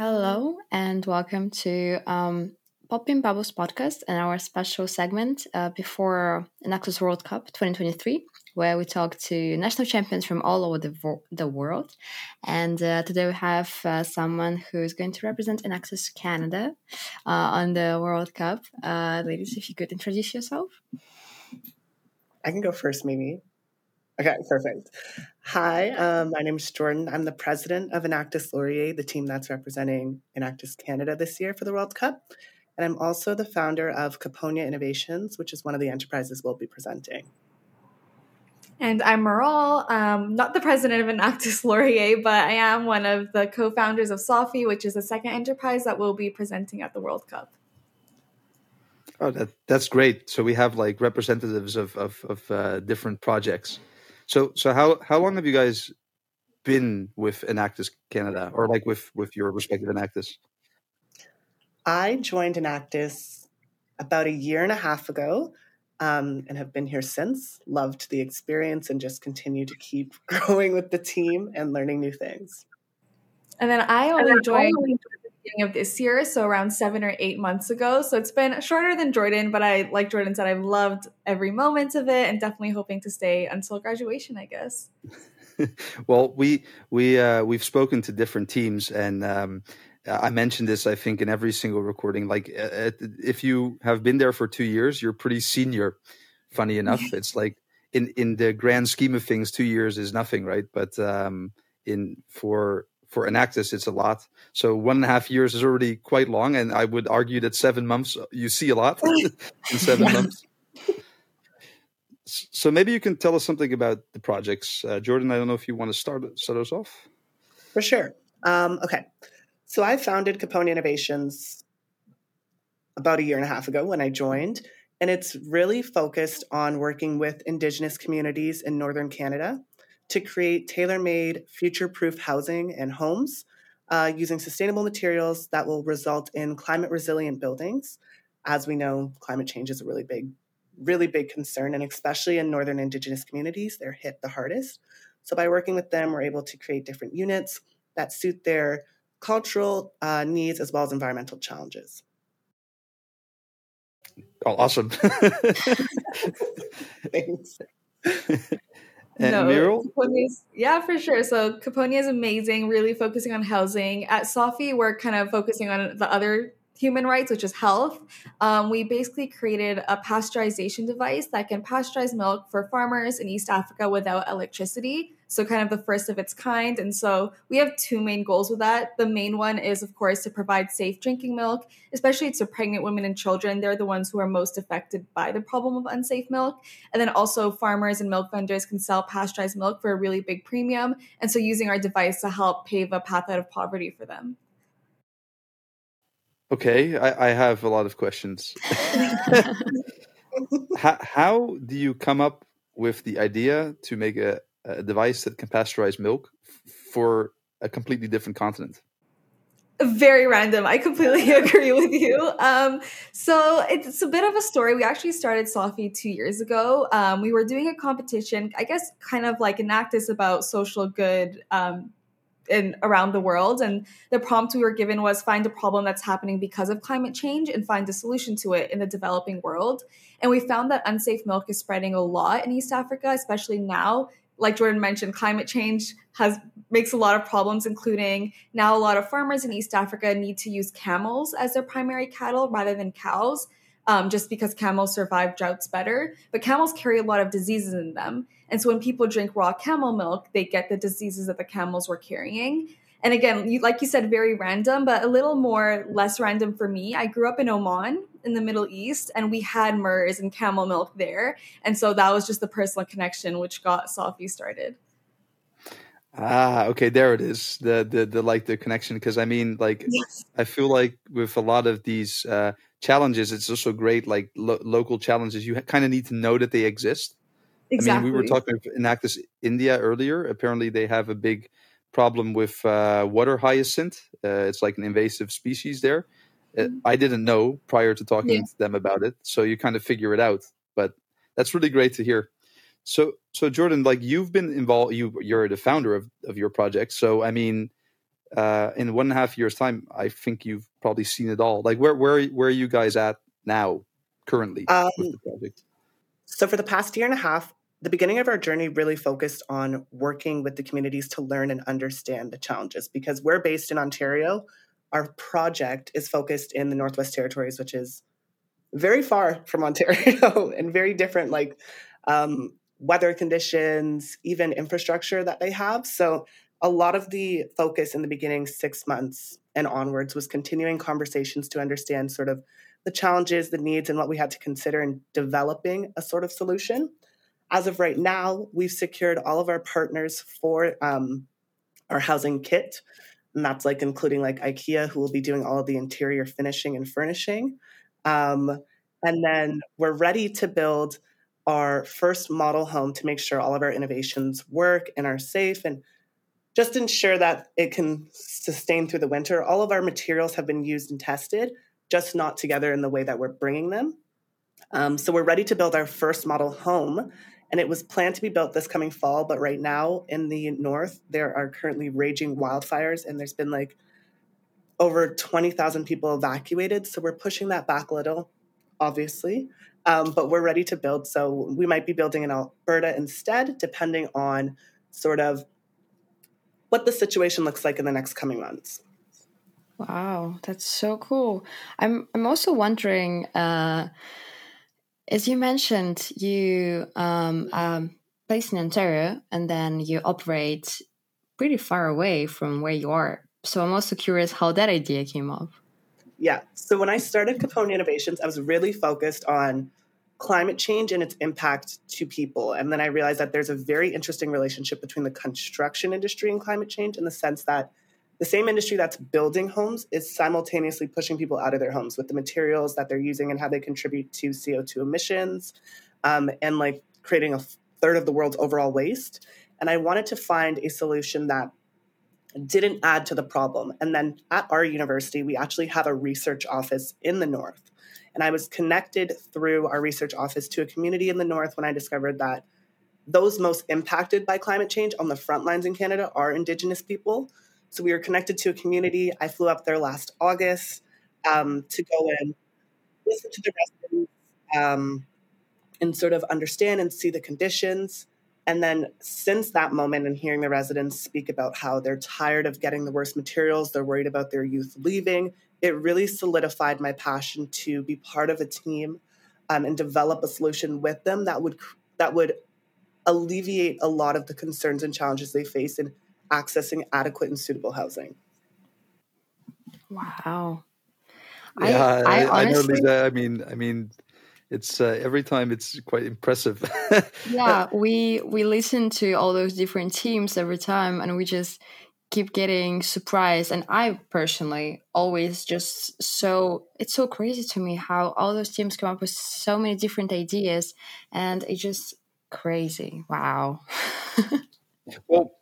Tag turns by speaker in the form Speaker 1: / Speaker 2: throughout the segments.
Speaker 1: Hello and welcome to um, Popping Bubbles podcast and our special segment uh, before Enactus World Cup 2023, where we talk to national champions from all over the, vo- the world. And uh, today we have uh, someone who is going to represent Enactus Canada uh, on the World Cup. Uh, ladies, if you could introduce yourself.
Speaker 2: I can go first, maybe. Okay, perfect. Hi, um, my name is Jordan. I'm the president of Enactus Laurier, the team that's representing Enactus Canada this year for the World Cup. And I'm also the founder of Caponia Innovations, which is one of the enterprises we'll be presenting.
Speaker 3: And I'm Maral, um, not the president of Enactus Laurier, but I am one of the co founders of Sofi, which is the second enterprise that we'll be presenting at the World Cup.
Speaker 4: Oh, that, that's great. So we have like representatives of, of, of uh, different projects. So so how how long have you guys been with Enactus Canada or like with with your respective Enactus?
Speaker 2: I joined Enactus about a year and a half ago. Um, and have been here since. Loved the experience and just continue to keep growing with the team and learning new things.
Speaker 3: And then I only joined at the beginning of this year, so around seven or eight months ago. So it's been shorter than Jordan, but I, like Jordan said, I've loved every moment of it and definitely hoping to stay until graduation, I guess.
Speaker 4: well, we we uh, we've spoken to different teams, and um, I mentioned this, I think, in every single recording. Like, uh, if you have been there for two years, you're pretty senior. Funny enough, it's like in in the grand scheme of things, two years is nothing, right? But um, in for for Enactus, it's a lot. So one and a half years is already quite long, and I would argue that seven months you see a lot in seven yeah. months. So maybe you can tell us something about the projects, uh, Jordan. I don't know if you want to start start us off.
Speaker 2: For sure. Um, okay, so I founded Caponia Innovations about a year and a half ago when I joined, and it's really focused on working with Indigenous communities in Northern Canada to create tailor made, future proof housing and homes uh, using sustainable materials that will result in climate resilient buildings. As we know, climate change is a really big, really big concern, and especially in Northern Indigenous communities, they're hit the hardest. So, by working with them, we're able to create different units that suit their cultural uh, needs as well as environmental challenges.
Speaker 4: Oh, awesome.
Speaker 2: Thanks.
Speaker 4: And no, Muriel?
Speaker 3: yeah, for sure. So Caponia is amazing, really focusing on housing. At Sofi, we're kind of focusing on the other human rights, which is health. Um, we basically created a pasteurization device that can pasteurize milk for farmers in East Africa without electricity. So, kind of the first of its kind. And so, we have two main goals with that. The main one is, of course, to provide safe drinking milk, especially to pregnant women and children. They're the ones who are most affected by the problem of unsafe milk. And then also, farmers and milk vendors can sell pasteurized milk for a really big premium. And so, using our device to help pave a path out of poverty for them.
Speaker 4: Okay, I, I have a lot of questions. how, how do you come up with the idea to make a a device that can pasteurize milk for a completely different continent?
Speaker 3: Very random. I completely agree with you. Um, so it's a bit of a story. We actually started Sofi two years ago. Um, we were doing a competition, I guess, kind of like Enactus about social good um, in around the world. And the prompt we were given was find a problem that's happening because of climate change and find a solution to it in the developing world. And we found that unsafe milk is spreading a lot in East Africa, especially now like Jordan mentioned, climate change has makes a lot of problems, including now a lot of farmers in East Africa need to use camels as their primary cattle rather than cows, um, just because camels survive droughts better. But camels carry a lot of diseases in them, and so when people drink raw camel milk, they get the diseases that the camels were carrying. And again, you, like you said, very random, but a little more less random for me. I grew up in Oman in the Middle East, and we had MERS and camel milk there, and so that was just the personal connection which got Sofi started.
Speaker 4: Ah, okay, there it is. The the, the like the connection because I mean, like, yes. I feel like with a lot of these uh, challenges, it's also great. Like lo- local challenges, you ha- kind of need to know that they exist. Exactly. I mean, we were talking in Enactus India earlier. Apparently, they have a big problem with uh, water hyacinth. Uh, it's like an invasive species there. Uh, mm-hmm. I didn't know prior to talking yeah. to them about it, so you kind of figure it out. But that's really great to hear. So, so Jordan, like you've been involved, you you're the founder of of your project. So, I mean, uh, in one and a half years time i think you've probably seen it all like where where where are you guys at now currently
Speaker 2: Um,
Speaker 4: with the project
Speaker 2: So, for the past year and a half, the beginning of our journey really focused on working with the communities to learn and understand the challenges because we're based in Ontario. Our project is focused in the Northwest Territories, which is very far from Ontario and very different, like um, weather conditions, even infrastructure that they have. So, a lot of the focus in the beginning six months and onwards was continuing conversations to understand sort of the challenges, the needs, and what we had to consider in developing a sort of solution. As of right now, we've secured all of our partners for um, our housing kit. And that's like including like IKEA, who will be doing all of the interior finishing and furnishing. Um, and then we're ready to build our first model home to make sure all of our innovations work and are safe and just ensure that it can sustain through the winter. All of our materials have been used and tested, just not together in the way that we're bringing them. Um, so we're ready to build our first model home, and it was planned to be built this coming fall. But right now in the north, there are currently raging wildfires, and there's been like over 20,000 people evacuated. So we're pushing that back a little, obviously. Um, but we're ready to build. So we might be building in Alberta instead, depending on sort of what the situation looks like in the next coming months.
Speaker 1: Wow, that's so cool. I'm I'm also wondering, uh, as you mentioned, you um, um, based in Ontario and then you operate pretty far away from where you are. So I'm also curious how that idea came up.
Speaker 2: Yeah. So when I started Caponia Innovations, I was really focused on climate change and its impact to people. And then I realized that there's a very interesting relationship between the construction industry and climate change in the sense that the same industry that's building homes is simultaneously pushing people out of their homes with the materials that they're using and how they contribute to CO2 emissions um, and like creating a third of the world's overall waste. And I wanted to find a solution that didn't add to the problem. And then at our university, we actually have a research office in the north. And I was connected through our research office to a community in the north when I discovered that those most impacted by climate change on the front lines in Canada are Indigenous people. So we were connected to a community. I flew up there last August um, to go and listen to the residents um, and sort of understand and see the conditions. And then since that moment and hearing the residents speak about how they're tired of getting the worst materials, they're worried about their youth leaving, it really solidified my passion to be part of a team um, and develop a solution with them that would that would alleviate a lot of the concerns and challenges they face in accessing adequate and suitable housing.
Speaker 1: Wow.
Speaker 4: yeah i, I, I know Liza i mean i mean it's uh, every time it's quite impressive
Speaker 1: yeah we we listen to all those different teams every time and we just keep getting surprised and i personally always just so it's so crazy to me how all those teams come up with so many different ideas and it's just crazy wow
Speaker 4: well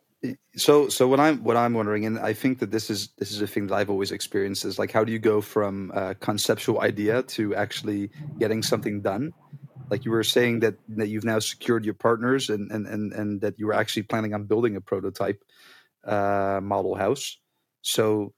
Speaker 4: so so what i'm what i'm wondering and i think that this is this is a thing that i've always experienced is like how do you go from a conceptual idea to actually getting something done like you were saying that that you've now secured your partners and and and, and that you were actually planning on building a prototype uh model house so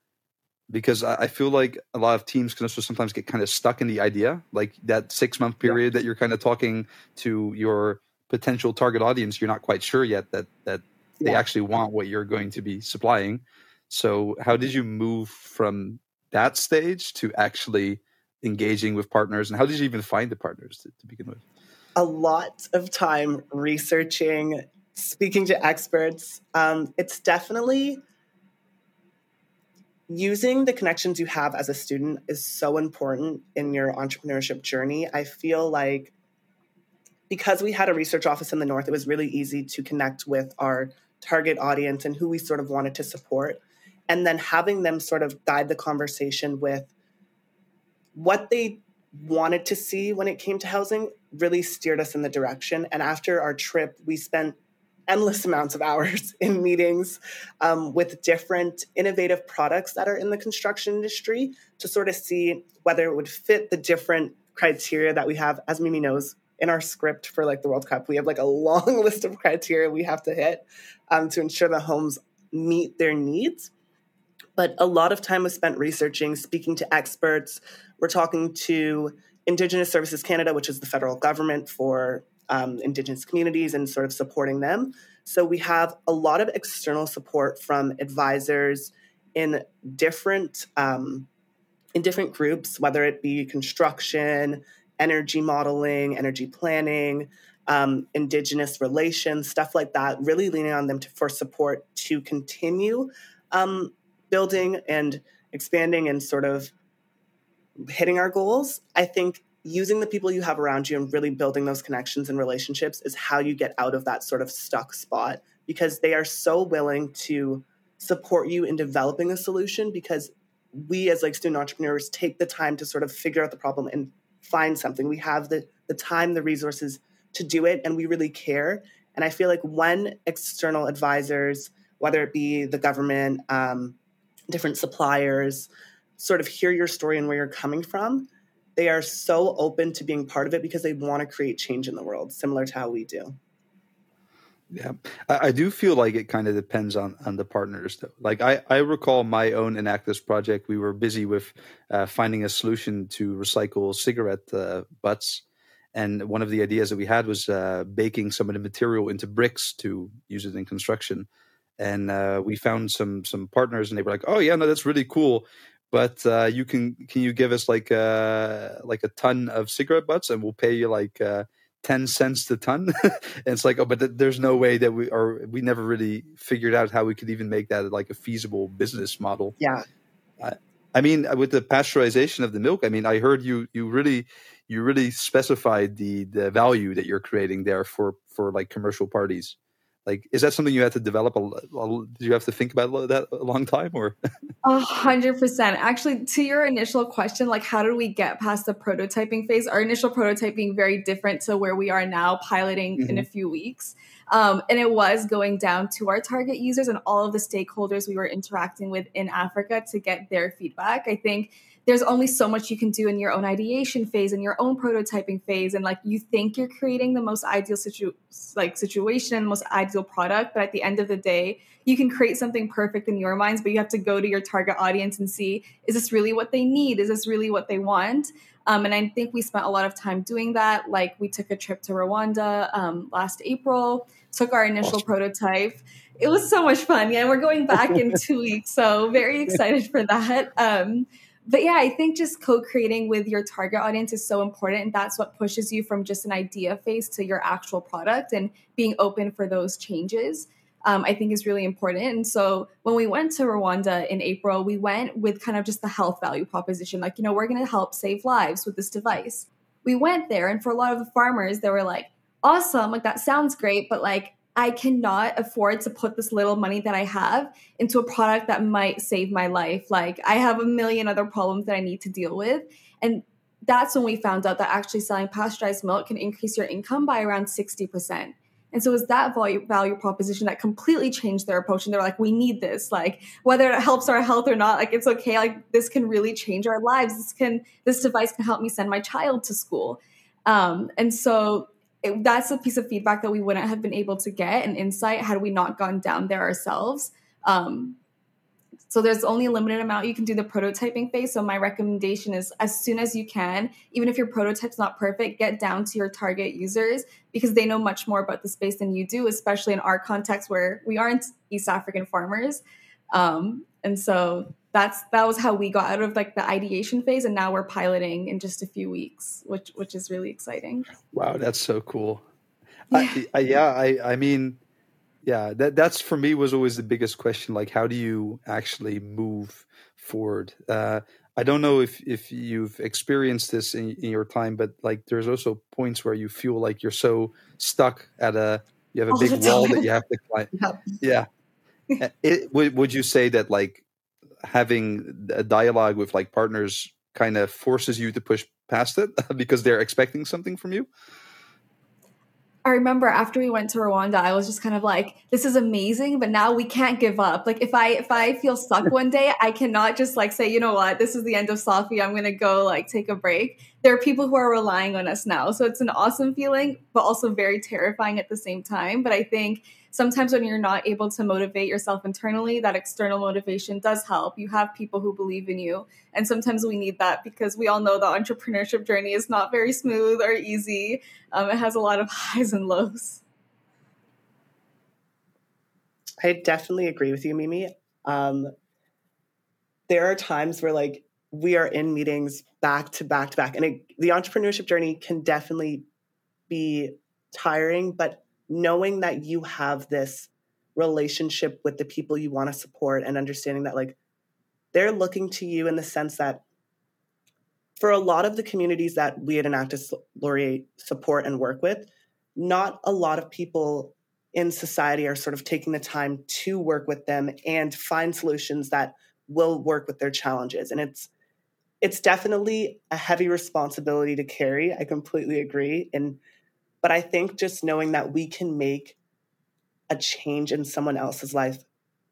Speaker 4: because I I feel like a lot of teams can also sometimes get kind of stuck in the idea, like that six month period that you're kind of talking to your potential target audience. You're not quite sure yet that that they
Speaker 2: Yeah.
Speaker 4: actually want what you're going to be supplying. So, how did you move from that stage to actually engaging with partners, and how did you even find the partners to, to begin with?
Speaker 2: a lot of time researching, speaking to experts. Um, it's definitely using the connections you have as a student is so important in your entrepreneurship journey. I feel like because we had a research office in the north, it was really easy to connect with our target audience and who we sort of wanted to support. And then having them sort of guide the conversation with what they wanted to see when it came to housing really steered us in the direction. And after our trip, we spent endless amounts of hours in meetings um, with different innovative products that are in the construction industry to sort of see whether it would fit the different criteria that we have. As Mimi knows, in our script for like the World Cup, we have like a long list of criteria we have to hit um, to ensure the homes meet their needs. But a lot of time was spent researching, speaking to experts. We're talking to Indigenous Services Canada, which is the federal government for um, Indigenous communities and sort of supporting them. So we have a lot of external support from advisors in different um, in different groups, whether it be construction, energy modeling, energy planning, um, indigenous relations, stuff like that. Really leaning on them to, for support to continue um, building and expanding and sort of hitting our goals. I think using the people you have around you and really building those connections and relationships is how you get out of that sort of stuck spot because they are so willing to support you in developing a solution because we as like student entrepreneurs take the time to sort of figure out the problem and find something we have the the time the resources to do it and we really care and i feel like when external advisors whether it be the government um, different suppliers sort of hear your story and where you're coming from they are so open to being part of it because they want to create change in the world, similar to how we do.
Speaker 4: Yeah, I, I, do feel like it kind of depends on on the partners. Though. Like I, I recall my own Enactus project. We were busy with uh, finding a solution to recycle cigarette uh, butts, and one of the ideas that we had was uh, baking some of the material into bricks to use it in construction. And uh, we found some some partners, and they were like, "Oh yeah, no, that's really cool but uh, you can can you give us like uh, like a ton of cigarette butts and we'll pay you like 10 cents a ton. And it's like oh but th- there's no way that we are, we never really figured out how we could even make that like a feasible business model.
Speaker 2: Yeah.
Speaker 4: Uh, i mean with the pasteurization of the milk i mean i heard you you really you really specified the the value that you're creating there for for like commercial parties like is that something you had to develop a, a did you have to think about that a long time or?
Speaker 3: A hundred percent. Actually to your initial question like how did we get past the prototyping phase? Our initial prototyping very different to where we are now piloting mm-hmm. in a few weeks um, and it was going down to our target users and all of the stakeholders we were interacting with in africa to get their feedback. I think there's only so much you can do in your own ideation phase and your own prototyping phase. And like you think you're creating the most ideal situ- like situation most ideal product but at the end of the day you can create something perfect in your minds but you have to go to your target audience and see is this really what they need? Is this really what they want um, and i think we spent a lot of time doing that like we took a trip to rwanda um, last april took our initial awesome. prototype it was so much fun yeah we're going back in two weeks so very excited for that um, but yeah, I think just co creating with your target audience is so important. And that's what pushes you from just an idea phase to your actual product and being open for those changes. Um, I think is really important. And so when we went to Rwanda in April, we went with kind of just the health value proposition like, you know, we're going to help save lives with this device. We went there, and for a lot of the farmers, they were like, awesome, like that sounds great, but like I cannot afford to put this little money that I have into a product that might save my life. Like, I have a million other problems that I need to deal with. And that's when we found out that actually selling pasteurized milk can increase your income by around 60%. And so it was that value value proposition that completely changed their approach. And they're like, we need this. Like, whether it helps our health or not, like it's okay. Like this can really change our lives. This can this device can help me send my child to school. Um, and so it, that's a piece of feedback that we wouldn't have been able to get and insight had we not gone down there ourselves. Um, so there's only a limited amount you can do the prototyping phase. So my recommendation is as soon as you can, even if your prototype's not perfect, get down to your target users because they know much more about the space than you do, especially in our context where we aren't East African farmers. Um, and so that's that was how we got out of like the ideation phase and now we're piloting in just a few weeks which which is really exciting
Speaker 4: wow that's so cool yeah I, I, yeah, I, I mean yeah that that's for me was always the biggest question like how do you actually move forward uh, i don't know if if you've experienced this in, in your time but like there's also points where you feel like you're so stuck at a you have a big wall that you have to climb yeah, yeah. It, would, would you say that like having a dialogue with like partners kind of forces you to push past it because they're expecting something from you?
Speaker 3: I remember after we went to Rwanda, I was just kind of like, this is amazing, but now we can't give up. Like if I if I feel stuck one day, I cannot just like say, you know what, this is the end of Sofi. I'm gonna go like take a break. There are people who are relying on us now. So it's an awesome feeling, but also very terrifying at the same time. But I think sometimes when you're not able to motivate yourself internally, that external motivation does help. You have people who believe in you. And sometimes we need that because we all know the entrepreneurship journey is not very smooth or easy. Um, it has a lot of highs and lows.
Speaker 2: I definitely agree with you, Mimi. Um, there are times where like we are in meetings back to back to back, and it, the entrepreneurship journey can definitely be tiring. But knowing that you have this relationship with the people you want to support, and understanding that like they're looking to you in the sense that for a lot of the communities that we at Enactus Laurier support and work with, not a lot of people in society are sort of taking the time to work with them and find solutions that will work with their challenges. And it's it's definitely a heavy responsibility to carry. I completely agree. And but i think just knowing that we can make a change in someone else's life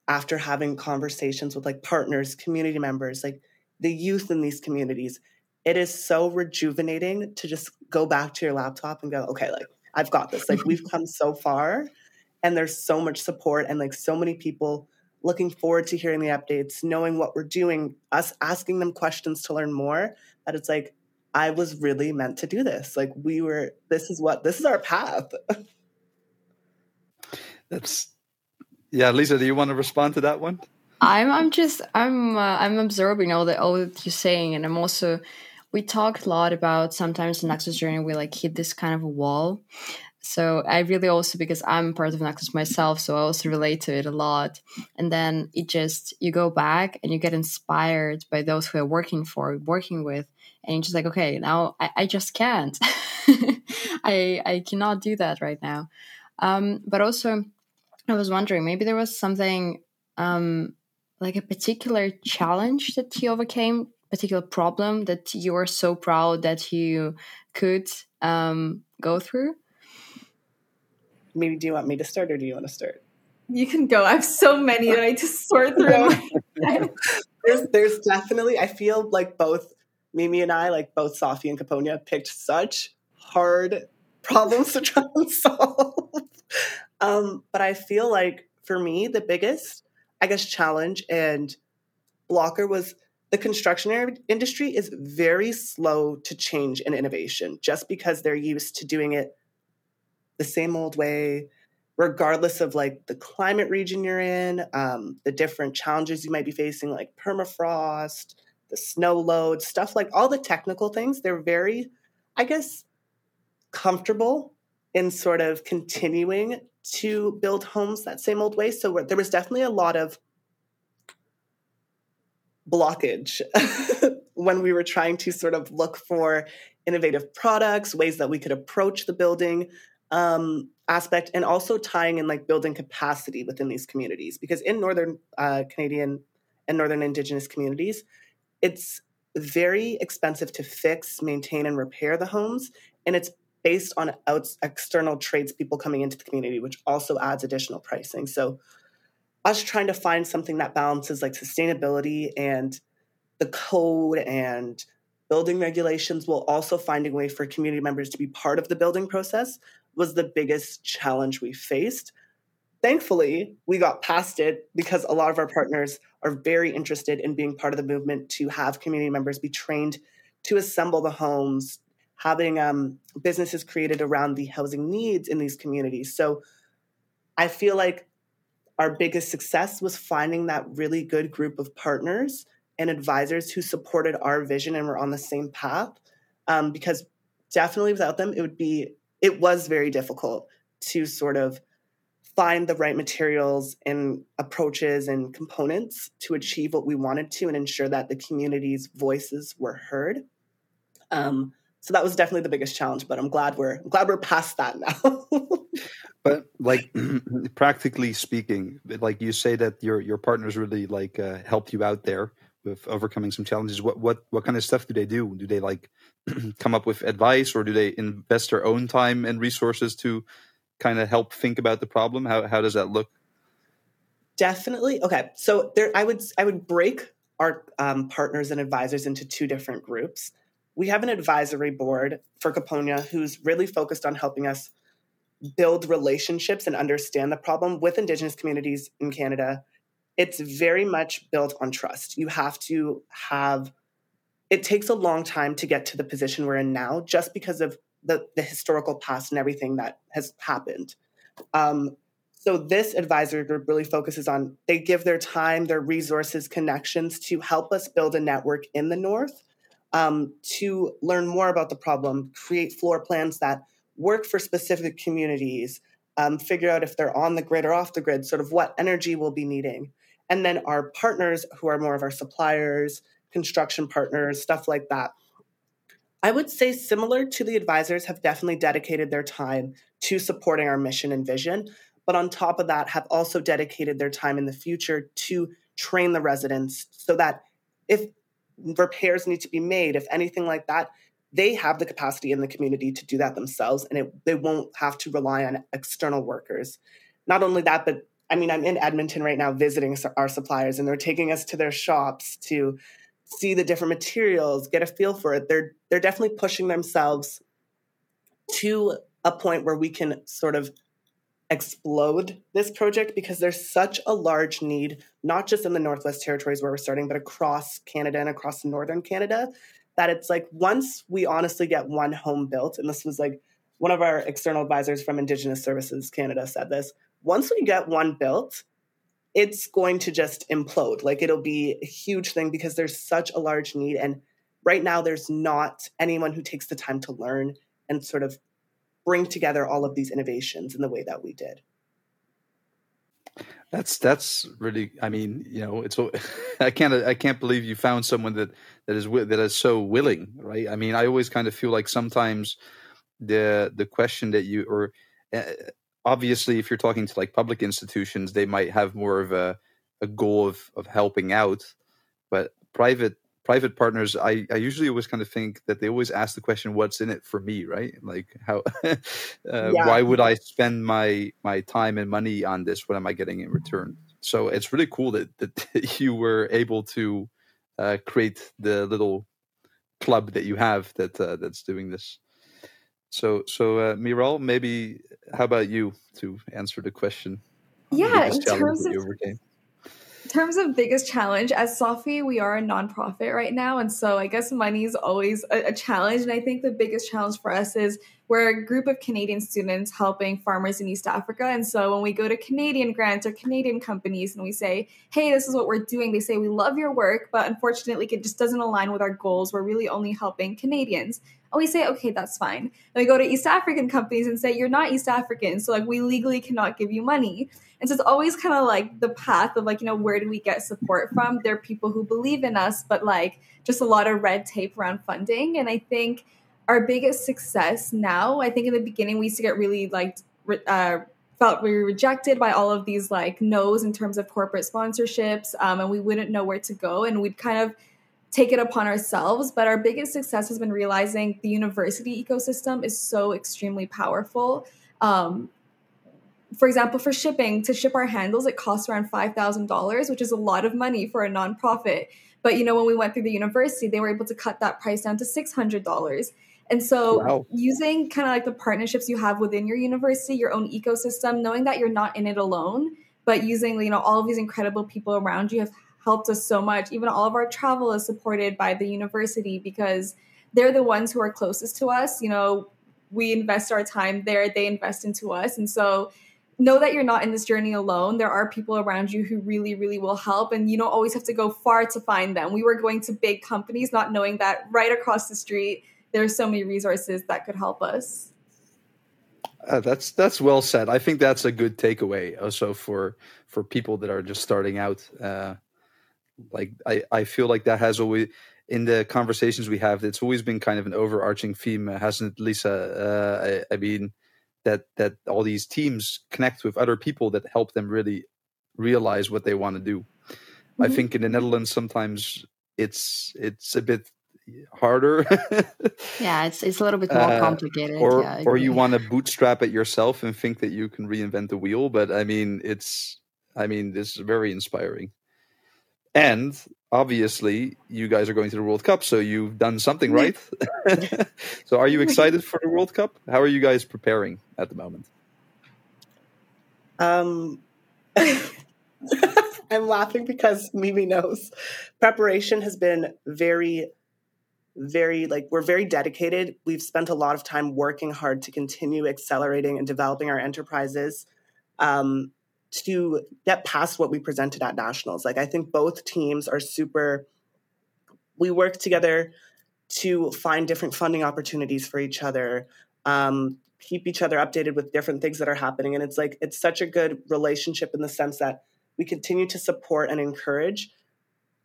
Speaker 2: after having conversations with like partners community members like the youth in these communities it is so rejuvenating to just go back to your laptop and go okay like i've got this. Like we've come so far and there's so much support and like so many people looking forward to hearing the updates knowing what we're doing us asking them questions to learn more that it's like i was really meant to do this. Like we were this is what this is our path.
Speaker 4: That's yeah Liza do you want to respond to that one?
Speaker 1: I'm i'm just i'm uh, i'm absorbing all that all that you're saying and i'm also we talked a lot about sometimes in Enactus journey we like hit this kind of a wall so I really also because I'm part of Enactus myself, so I also relate to it a lot. And then it just you go back and you get inspired by those who are working for, working with, and you're just like, okay, now I, I just can't. I I cannot do that right now. Um, but also, I was wondering maybe there was something um, like a particular challenge that you overcame, particular problem that you are so proud that you could um, go through
Speaker 2: maybe do you want me to start or do you want to start?
Speaker 3: You can go. I have so many that I just sort through.
Speaker 2: there's, there's definitely, I feel like both Mimi and I, like both Sofi and Caponia, picked such hard problems to try and solve. Um, but I feel like for me, the biggest, I guess, challenge and blocker was the construction industry is very slow to change and innovation just because they're used to doing it the same old way, regardless of like the climate region you're in, um, the different challenges you might be facing, like permafrost, the snow load, stuff like all the technical things. They're very, I guess, comfortable in sort of continuing to build homes that same old way. So there was definitely a lot of blockage when we were trying to sort of look for innovative products, ways that we could approach the building um, aspect and also tying in like building capacity within these communities because in northern uh, canadian and northern indigenous communities it's very expensive to fix maintain and repair the homes and it's based on out- external tradespeople coming into the community which also adds additional pricing. So us trying to find something that balances like sustainability and the code and building regulations while also finding a way for community members to be part of the building process was the biggest challenge we faced. Thankfully, we got past it because a lot of our partners are very interested in being part of the movement to have community members be trained to assemble the homes, having um, businesses created around the housing needs in these communities. So I feel like our biggest success was finding that really good group of partners and advisors who supported our vision and were on the same path. Um, because definitely without them, it would be it was very difficult to sort of find the right materials and approaches and components to achieve what we wanted to and ensure that the community's voices were heard. Um, so that was definitely the biggest challenge, but I'm glad we're I'm glad we're past that now.
Speaker 4: but like practically speaking, like you say that your your partners really like uh, helped you out there with overcoming some challenges. What what what kind of stuff do they do? Do they like come up with advice or do they invest their own time and resources to kind of help think about the problem? How, how does that look?
Speaker 2: Definitely. Okay. So there i would i would break our um, partners and advisors into two different groups. We have an advisory board for caponia who's really focused on helping us build relationships and understand the problem with Indigenous communities in Canada, it's very much built on trust. You have to have, it takes a long time to get to the position we're in now just because of the, the historical past and everything that has happened. Um, so this advisory group really focuses on they give their time, their resources, connections to help us build a network in the north um, to learn more about the problem, create floor plans that work for specific communities, um, figure out if they're on the grid or off the grid, sort of what energy we'll be needing. And then our partners, who are more of our suppliers, construction partners, stuff like that. I would say similar to the advisors have definitely dedicated their time to supporting our mission and vision, but on top of that have also dedicated their time in the future to train the residents so that if repairs need to be made, if anything like that, they have the capacity in the community to do that themselves and it, they won't have to rely on external workers. Not only that, but I mean, I'm in Edmonton right now visiting our suppliers and they're taking us to their shops to see the different materials, get a feel for it. They're they're definitely pushing themselves to a point where we can sort of explode this project because there's such a large need, not just in the Northwest Territories where we're starting, but across Canada and across Northern Canada, that it's like once we honestly get one home built, and this was like one of our external advisors from Indigenous Services Canada said this once we get one built, it's going to just implode. Like it'll be a huge thing because there's such a large need. And right now, there's not anyone who takes the time to learn and sort of bring together all of these innovations in the way that we did.
Speaker 4: That's that's really. I mean, you know, it's. I can't. I can't believe you found someone that that is that is so willing, right? I mean, I always kind of feel like sometimes the the question that you or uh, obviously if you're talking to like public institutions, they might have more of a a goal of of helping out, but private private partners, I, I usually always kind of think that they always ask the question, "What's in it for me?" Right? Like, how? uh, yeah. Why would I spend my my time and money on this? What am I getting in return? So it's really cool that that you were able to uh, create the little club that you have that uh, that's doing this. So, so uh, Miral, maybe how about you to answer the question?
Speaker 3: Yeah, in terms of terms of biggest challenge, as Sofi, we are a nonprofit right now. And so I guess money is always a, a, challenge. And I think the biggest challenge for us is we're a group of Canadian students helping farmers in East Africa. And so when we go to Canadian grants or Canadian companies and we say, hey, this is what we're doing, they say, we love your work, but unfortunately, it just doesn't align with our goals. We're really only helping Canadians. And we say, okay, that's fine. And we go to East African companies and say, you're not East African. So like we legally cannot give you money. And so it's always kind of like the path of like, you know, where do we get support from? There are people who believe in us, but like just a lot of red tape around funding. And I think our biggest success now, I think in the beginning we used to get really like, uh, felt we were rejected by all of these like no's in terms of corporate sponsorships um, and we wouldn't know where to go and we'd kind of take it upon ourselves but our biggest success has been realizing the university ecosystem is so extremely powerful um, for example, for shipping, to ship our handles, it costs around $5,000, which is a lot of money for a nonprofit. But, you know, when we went through the university, they were able to cut that price down to $600. And so, wow. using kind of like the partnerships you have within your university, your own ecosystem, knowing that you're not in it alone, but using, you know, all of these incredible people around you have helped us so much. Even all of our travel is supported by the university because they're the ones who are closest to us. You know, we invest our time there, they invest into us. And so, know that you're not in this journey alone. There are people around you who really, really will help, and you don't always have to go far to find them. We were going to big companies, not knowing that right across the street, there's so many resources that could help us.
Speaker 4: Uh, that's that's well said. I think that's a good takeaway also for for people that are just starting out. Uh, like I, I feel like that has always in the conversations we have, it's always been kind of an overarching theme, hasn't it, Liza? Uh, I, I mean, that that all these teams connect with other people that help them really realize what they want to do. Mm-hmm. I think in the Netherlands sometimes it's it's a bit harder.
Speaker 1: yeah, it's it's a little bit more uh, complicated.
Speaker 4: Or
Speaker 1: yeah,
Speaker 4: or you want to bootstrap it yourself and think that you can reinvent the wheel. But I mean, it's I mean, this is very inspiring. And obviously, you guys are going to the World Cup, so you've done something right. so, are you excited for the World Cup? How are you guys preparing at the moment?
Speaker 2: Um, I'm laughing because Mimi knows. Preparation has been very, very, like, we're very dedicated. We've spent a lot of time working hard to continue accelerating and developing our enterprises um, to get past what we presented at Nationals. Like, I think both teams are super, we work together to find different funding opportunities for each other. Um, keep each other updated with different things that are happening and it's like it's such a good relationship in the sense that we continue to support and encourage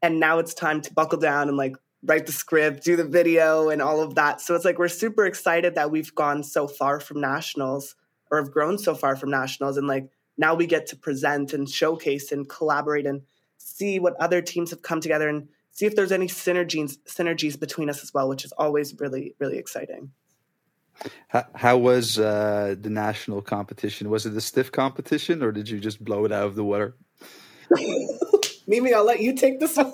Speaker 2: and now it's time to buckle down and like write the script do the video and all of that so it's like we're super excited that we've gone so far from nationals or have grown so far from nationals and like now we get to present and showcase and collaborate and see what other teams have come together and see if there's any synergies synergies between us as well which is always really really exciting
Speaker 4: how, how was uh, the national competition? Was it a stiff competition, or did you just blow it out of the water?
Speaker 2: Mimi, I'll let you take this one.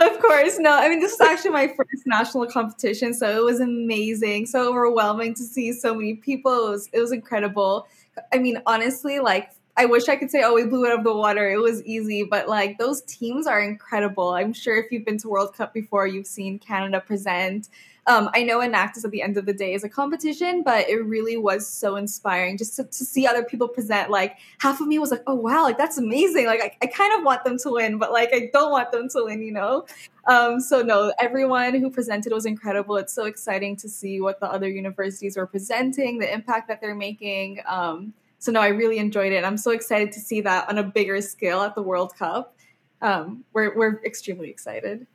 Speaker 3: of course, no. I mean, this is actually my first national competition, so it was amazing, so overwhelming to see so many people. It was, it was incredible. I mean, honestly, like I wish I could say, oh, we blew it out of the water. It was easy, but like those teams are incredible. I'm sure if you've been to World Cup before, you've seen Canada present. Um, I know Enactus at the end of the day is a competition, but it really was so inspiring just to, to, see other people present. Like half of me was like, oh wow, like that's amazing. Like I, I kind of want them to win, but like I don't want them to win, you know? Um, so no, everyone who presented was incredible. It's so exciting to see what the other universities were presenting, the impact that they're making. Um, so no, I really enjoyed it. I'm so excited to see that on a bigger scale at the World Cup. Um, we're we're extremely excited.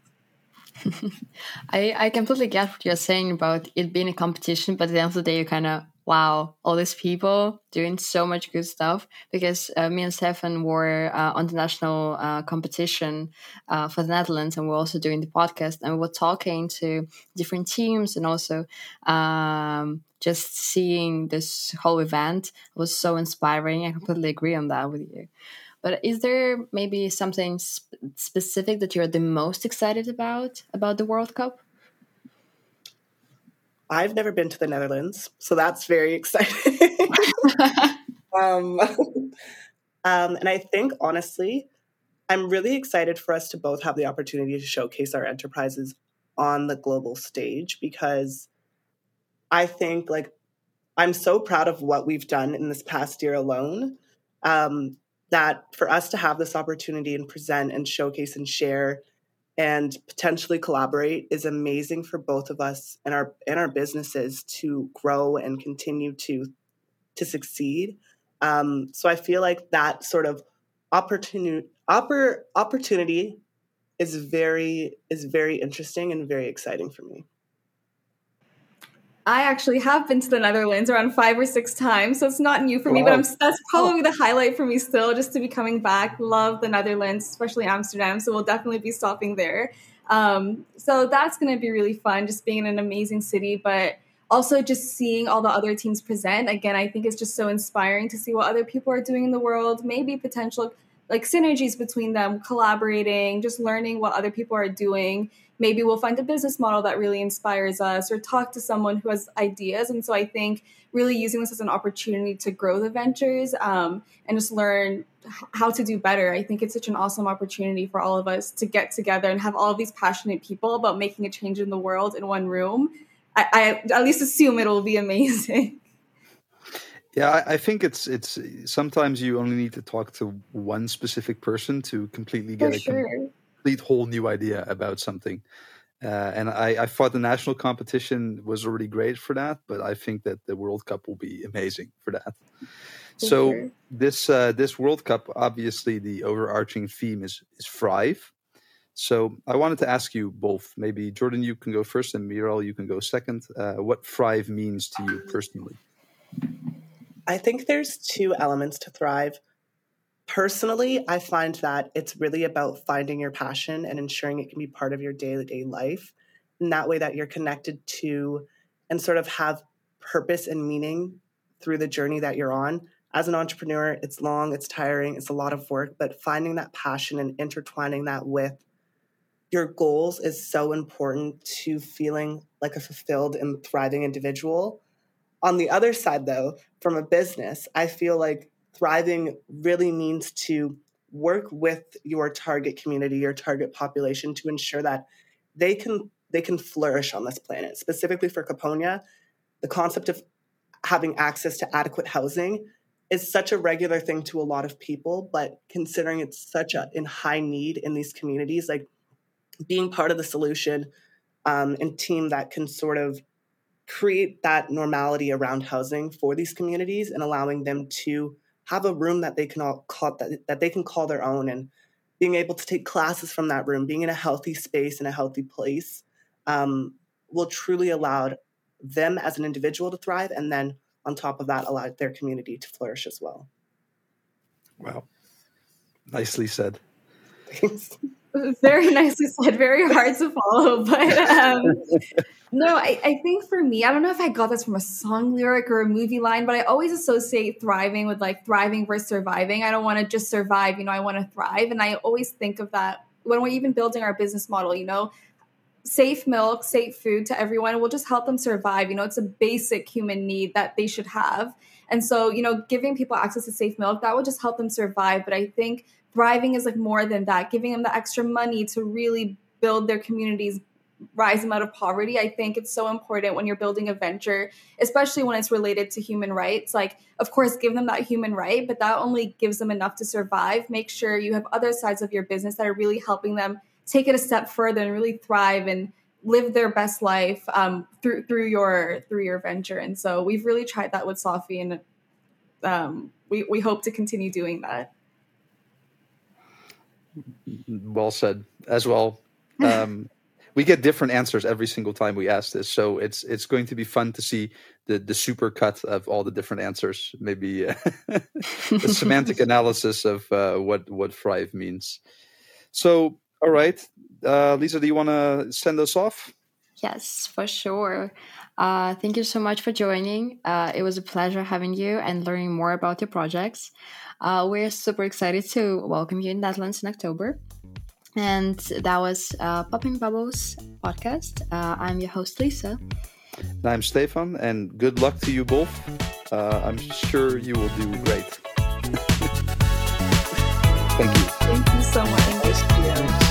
Speaker 1: I I completely get what you're saying about it being a competition, but at the end of the day, you kind of wow, all these people doing so much good stuff. Because uh, me and Stefan were uh, on the national uh, competition uh, for the Netherlands, and we're also doing the podcast, and we were talking to different teams, and also um, just seeing this whole event was so inspiring. I completely agree on that with you. But is there maybe something sp- specific that you're the most excited about about the World Cup?
Speaker 2: I've never been to the Netherlands, so that's very exciting. um, um, and I think honestly, I'm really excited for us to both have the opportunity to showcase our enterprises on the global stage because I think like I'm so proud of what we've done in this past year alone. Um, that for us to have this opportunity and present and showcase and share and potentially collaborate is amazing for both of us and our and our businesses to grow and continue to to succeed. Um, so I feel like that sort of opportunity oppor, opportunity is very is very interesting and very exciting for me.
Speaker 3: I actually have been to the Netherlands around five or six times, so it's not new for me. But I'm, that's probably the highlight for me still, just to be coming back. Love the Netherlands, especially Amsterdam. So we'll definitely be stopping there. Um, so that's going to be really fun, just being in an amazing city, but also just seeing all the other teams present. Again, I think it's just so inspiring to see what other people are doing in the world. Maybe potential like synergies between them, collaborating, just learning what other people are doing maybe we'll find a business model that really inspires us or talk to someone who has ideas. And so I think really using this as an opportunity to grow the ventures um, and just learn how to do better. I think it's such an awesome opportunity for all of us to get together and have all of these passionate people about making a change in the world in one room. I, I at least assume it'll be amazing.
Speaker 4: Yeah, I, think it's it's sometimes you only need to talk to one specific person to completely get
Speaker 3: for a sure
Speaker 4: complete whole new idea about something. Uh, and I, I, thought the national competition was already great for that, but I think that the World Cup will be amazing for that. so sure. this uh, this World Cup, obviously, the overarching theme is is thrive. So I wanted to ask you both. Maybe Jordan, you can go first, and Miral, you can go second. Uh, what thrive means to you personally?
Speaker 2: I think there's two elements to thrive. Personally, I find that it's really about finding your passion and ensuring it can be part of your day to day life. And that way that you're connected to and sort of have purpose and meaning through the journey that you're on. As an entrepreneur, it's long, it's tiring, it's a lot of work, but finding that passion and intertwining that with your goals is so important to feeling like a fulfilled and thriving individual. On the other side, though, from a business, I feel like thriving really means to work with your target community, your target population to ensure that they can they can flourish on this planet. Specifically for Caponia, the concept of having access to adequate housing is such a regular thing to a lot of people, but considering it's such a in high need in these communities, like being part of the solution um, and team that can sort of create that normality around housing for these communities and allowing them to have a room that they can all call that, that they can call their own and being able to take classes from that room being in a healthy space and a healthy place um, will truly allow them as an individual to thrive and then on top of that allow their community to flourish as well.
Speaker 4: Wow. Nicely said. Thanks.
Speaker 3: very nicely said. Very hard to follow but um, no I, I think for me i don't know if i got this from a song lyric or a movie line but i always associate thriving with like thriving versus surviving. I don't want to just survive you know i want to thrive. And i always think of that when we're even building our business model you know? Safe milk safe food to everyone will just help them survive. You know it's a basic human need that they should have. And so you know giving people access to safe milk that will just help them survive. But i think thriving is like more than that. Giving them the extra money to really build their communities rise them out of poverty i think it's so important when you're building a venture especially when it's related to human rights like of course give them that human right but that only gives them enough to survive. Make sure you have other sides of your business that are really helping them take it a step further and really thrive and live their best life um, through through your through your venture. And so we've really tried that with Sofi and um, we, we hope to continue doing that.
Speaker 4: Well said as well. Um, we get different answers every single time we ask this, so it's it's going to be fun to see the the super cut of all the different answers. Maybe uh, the semantic analysis of uh, what what thrive means. So, all right, uh, Liza, do you want to send us off?
Speaker 1: Yes, for sure. Uh, thank you so much for joining. Uh, it was a pleasure having you and learning more about your projects. Uh, we're super excited to welcome you in Netherlands in October. And that was uh, Popping Bubbles podcast. Uh, I'm your host, Liza.
Speaker 4: And I'm Stefan, and good luck to you both. Uh, I'm sure you will do great. Thank you.
Speaker 3: Thank you so much.